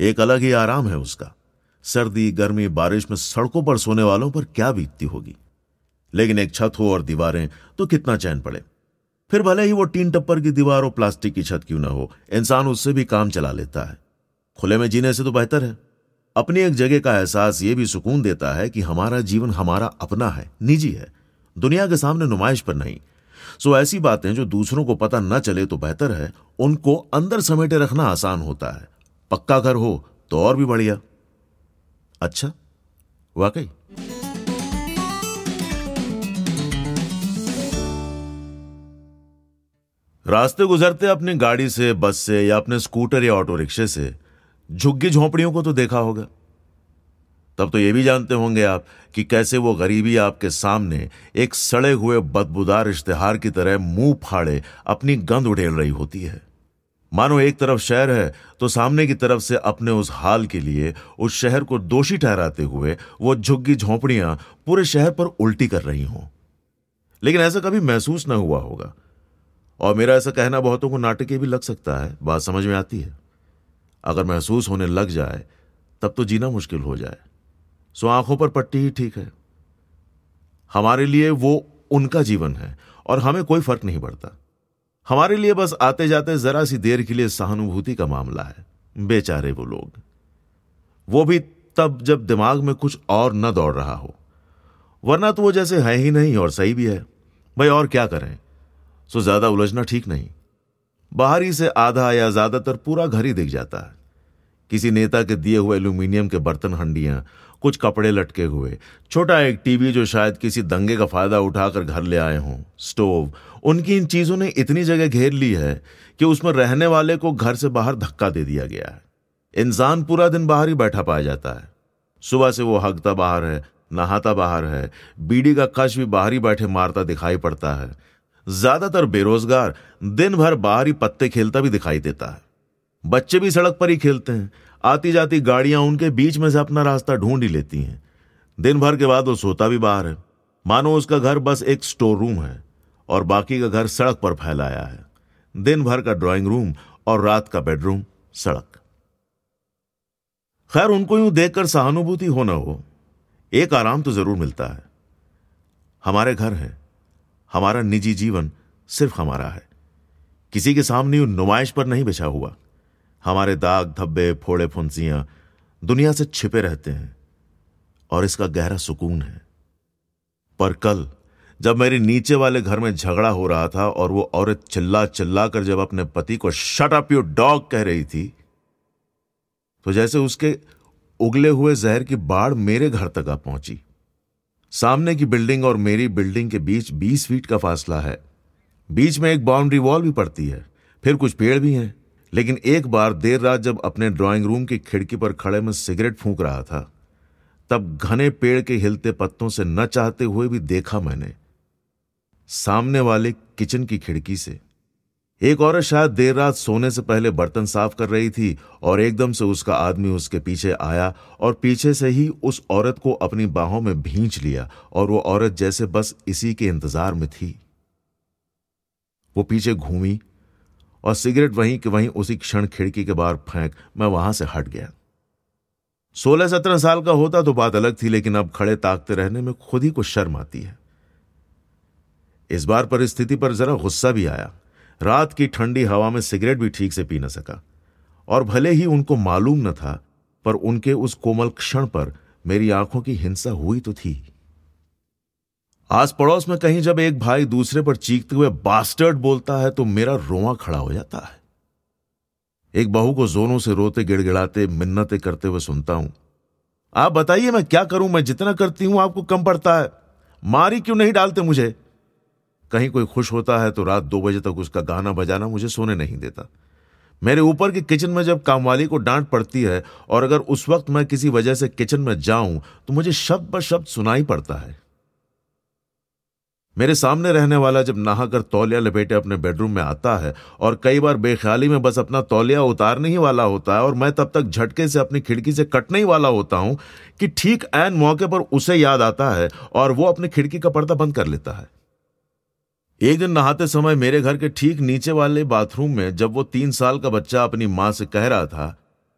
एक अलग ही आराम है उसका। सर्दी, गर्मी, बारिश में सड़कों पर सोने वालों पर क्या बीतती होगी? लेकिन एक छत हो और दीवारें तो कितना चैन पड़े? फिर भले ही वो टीन टप्पर की दीवार और प्लास्टिक की छत क्यों ना हो, इंसान उससे भी काम चला लेता है। खुले में जीने से तो बेहतर है। अपनी एक जगह का एहसास ये भी सुकून देता है कि हमारा जीवन हमारा अपना है, निजी है। दुनिया के सामने नुमाइश पर नहीं। सो ऐसी बातें जो दूसरों को पता न चले तो बेहतर है, उनको अंदर समेटे रखना आसान होता है। पक्का घर हो तो और भी बढ़िया। अच्छा वाकई? रास्ते गुजरते अपनी गाड़ी से, बस से या अपने स्कूटर या ऑटो रिक्शे से, झुग्गी झोंपड़ियों को तो देखा होगा। तब तो ये भी जानते होंगे आप कि कैसे वो गरीबी आपके सामने एक सड़े हुए बदबूदार इश्तेहार की तरह मुँह फाड़े अपनी गंद उड़ेल रही होती है। मानो एक तरफ़ शहर है तो सामने की तरफ़ से अपने उस हाल के लिए, उस शहर को दोषी ठहराते हुए, वो झुग्गी झोंपड़ियाँ पूरे शहर पर उल्टी कर रही हों। लेकिन ऐसा कभी महसूस न हुआ होगा। और मेरा ऐसा कहना बहुतों को नाटकीय भी लग सकता है, बात समझ में आती है। अगर महसूस होने लग जाए, तब तो जीना मुश्किल हो जाए। सो आँखों पर पट्टी ही ठीक है। हमारे लिए वो उनका जीवन है, और हमें कोई फ़र्क नहीं पड़ता। हमारे लिए बस आते जाते जरा सी देर के लिए सहानुभूति का मामला है। बेचारे वो लोग। वो भी तब जब दिमाग में कुछ और न दौड़ रहा हो। वरना तो वो जैसे है ही नहीं और सही भी है। भाई और क्या करें? सो ज़्यादा उलझना ठीक नहीं। बाहरी से आधा या ज़्यादातर पूरा घर ही दिख जाता है। किसी नेता के दिए हुए एल्यूमिनियम के बर्तन हंडियाँ, कुछ कपड़े लटके हुए। छोटा एक टीवी जो शायद किसी दंगे का फ़ायदा उठाकर घर ले आए हों। स्टोव। उनकी इन चीज़ों ने इतनी जगह घेर ली है कि उसमें रहने वाले को घर से बाहर धक्का दे दिया गया है। इंसान पूरा दिन बाहर ही बैठा पाया जाता है। सुबह से वो हगता बाहर है, नहाता बाहर है, बीड़ी का कश भी बाहर ही बैठे मारता दिखाई पड़ता है। ज़्यादातर बेरोजगार दिन भर बाहरी पत्ते खेलता भी दिखाई देता है। बच्चे भी सड़क पर ही खेलते हैं। आती जाती गाड़ियाँ उनके बीच में से अपना रास्ता ढूंढ ही लेती हैं। दिन भर के बाद वो सोता भी बाहर है। मानो उसका घर बस एक स्टोर रूम है और बाकी का घर सड़क पर फैलाया है। दिन भर का ड्राइंग रूम और रात का बेडरूम सड़क। खैर, उनको यूँ देखकर सहानुभूति हो ना हो, एक आराम तो ज़रूर मिलता है। हमारे घर हैं। हमारा निजी जीवन सिर्फ़ हमारा है। किसी के सामने नुमाइश पर नहीं बिछा हुआ। हमारे दाग, धब्बे, फोड़े, फुंसियाँ दुनिया से छिपे रहते हैं और इसका गहरा सुकून है। पर कल, जब मेरे नीचे वाले घर में झगड़ा हो रहा था और वो औरत चिल्ला चिल्ला कर जब अपने पति को शट अप यू डॉग कह रही थी तो जैसे उसके उगले हुए जहर की बाढ़ मेरे घर तक आ पहुँची। सामने की बिल्डिंग और मेरी बिल्डिंग के बीच बीस फीट का फासला है। बीच में एक बाउंड्री वॉल भी पड़ती है, फिर कुछ पेड़ भी हैं। लेकिन एक बार देर रात जब अपने ड्राइंग रूम की खिड़की पर खड़े में सिगरेट फूंक रहा था, तब घने पेड़ के हिलते पत्तों से न चाहते हुए भी देखा मैंने। सामने वाले किचन की खिड़की से। एक औरत शायद देर रात सोने से पहले बर्तन साफ़ कर रही थी और एकदम से उसका आदमी उसके पीछे आया और पीछे से ही उस औरत को अपनी बाहों में भींच लिया और वो औरत जैसे बस इसी के इंतज़ार में थी। वो पीछे घूमी और सिगरेट वहीं के वहीं उसी क्षण खिड़की के बाहर फेंक मैं वहाँ से हट गया। सोलह सत्रह साल का होता तो बात अलग थी, लेकिन अब खड़े ताकते रहने में खुद ही को शर्म आती है। इस बार परिस्थिति पर जरा गुस्सा भी आया। रात की ठंडी हवा में सिगरेट भी ठीक से पी न सका। और भले ही उनको मालूम न था, पर उनके उस कोमल क्षण पर मेरी आँखों की हिंसा हुई तो थी। आस पड़ोस में कहीं जब एक भाई दूसरे पर चीखते हुए बास्टर्ड बोलता है तो मेरा रोआ खड़ा हो जाता है। एक बहू को जोरों से रोते, गिड़गिड़ाते, मिन्नतें करते हुए सुनता हूँ। आप बताइए मैं क्या करूँ? मैं जितना करती हूँ, आपको कम पड़ता है। मारी क्यों नहीं डालते मुझे? कहीं कोई खुश होता है तो रात दो बजे तक उसका गाना बजाना मुझे सोने नहीं देता। मेरे ऊपर की किचन में जब कामवाली को डांट पड़ती है, और अगर उस वक्त मैं किसी वजह से किचन में जाऊँ तो मुझे शब्द ब शब्द सुनाई पड़ता है। मेरे सामने रहने वाला जब नहाकर तौलिया लपेटे अपने बेडरूम में आता है और कई बार बेख्याली में बस अपना तौलिया उतारने ही वाला होता है और मैं तब तक झटके से अपनी खिड़की से कटने ही वाला होता हूँ कि ठीक एन मौके पर उसे याद आता है और वो अपनी खिड़की का पर्दा बंद कर लेता है। एक दिन नहाते समय मेरे घर के ठीक नीचे वाले बाथरूम में जब वो तीन साल का बच्चा अपनी माँ से कह रहा था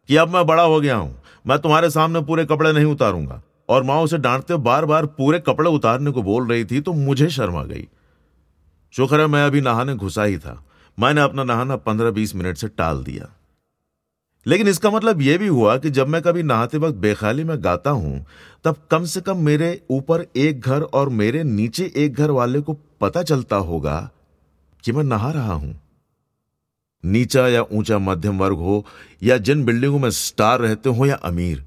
कि अब मैं बड़ा हो गया हूँ, मैं तुम्हारे सामने पूरे कपड़े नहीं उतारूँगा। और माँ उसे डांटते बार बार पूरे कपड़े उतारने को बोल रही थी तो मुझे शर्म आ गई। शुक्र है मैं अभी नहाने घुसा ही था। मैंने अपना नहाना पंद्रह बीस मिनट से टाल दिया। लेकिन इसका मतलब यह भी हुआ कि जब मैं कभी नहाते वक्त बेखाली में गाता हूँ, तब कम से कम मेरे ऊपर एक घर और मेरे नीचे एक घर वाले को पता चलता होगा कि मैं नहा रहा हूँ। नीचा या ऊँचा मध्यम वर्ग हो, या जिन बिल्डिंगों में स्टार रहते हो या अमीर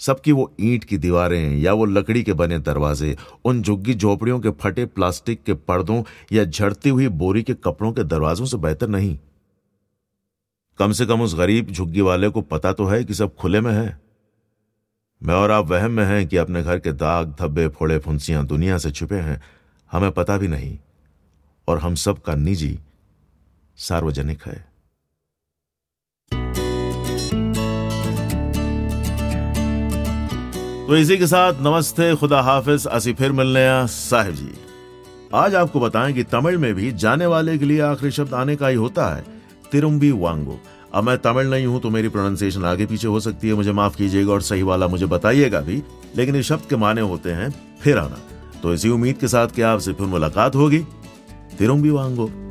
सबकी वो ईंट की दीवारें या वो लकड़ी के बने दरवाजे, उन झुग्गी झोपड़ियों के फटे प्लास्टिक के पर्दों या झड़ती हुई बोरी के कपड़ों के दरवाजों से बेहतर नहीं। कम से कम उस गरीब झुग्गी वाले को पता तो है कि सब खुले में है। मैं और आप वहम में हैं कि अपने घर के दाग, धब्बे, फोड़े, फुंसियाँ दुनिया से छुपे हैं। हमें पता भी नहीं। और हम सब का निजी, सार्वजनिक है। तो इसी के साथ नमस्ते, खुदा हाफिज। असी फिर मिलने साहिब जी। आज आपको बताएँ कि तमिल में भी जाने वाले के लिए आखिरी शब्द आने का ही होता है, तिरुम्बी वांगो। अब मैं तमिल नहीं हूँ तो मेरी प्रोनाउंसिएशन आगे पीछे हो सकती है, मुझे माफ़ कीजिएगा और सही वाला मुझे बताइएगा भी। लेकिन इस शब्द के माने होते हैं, फिर आना। तो इसी उम्मीद के साथ कि आपसे फिर मुलाकात होगी। तिरुम्बी वांगो।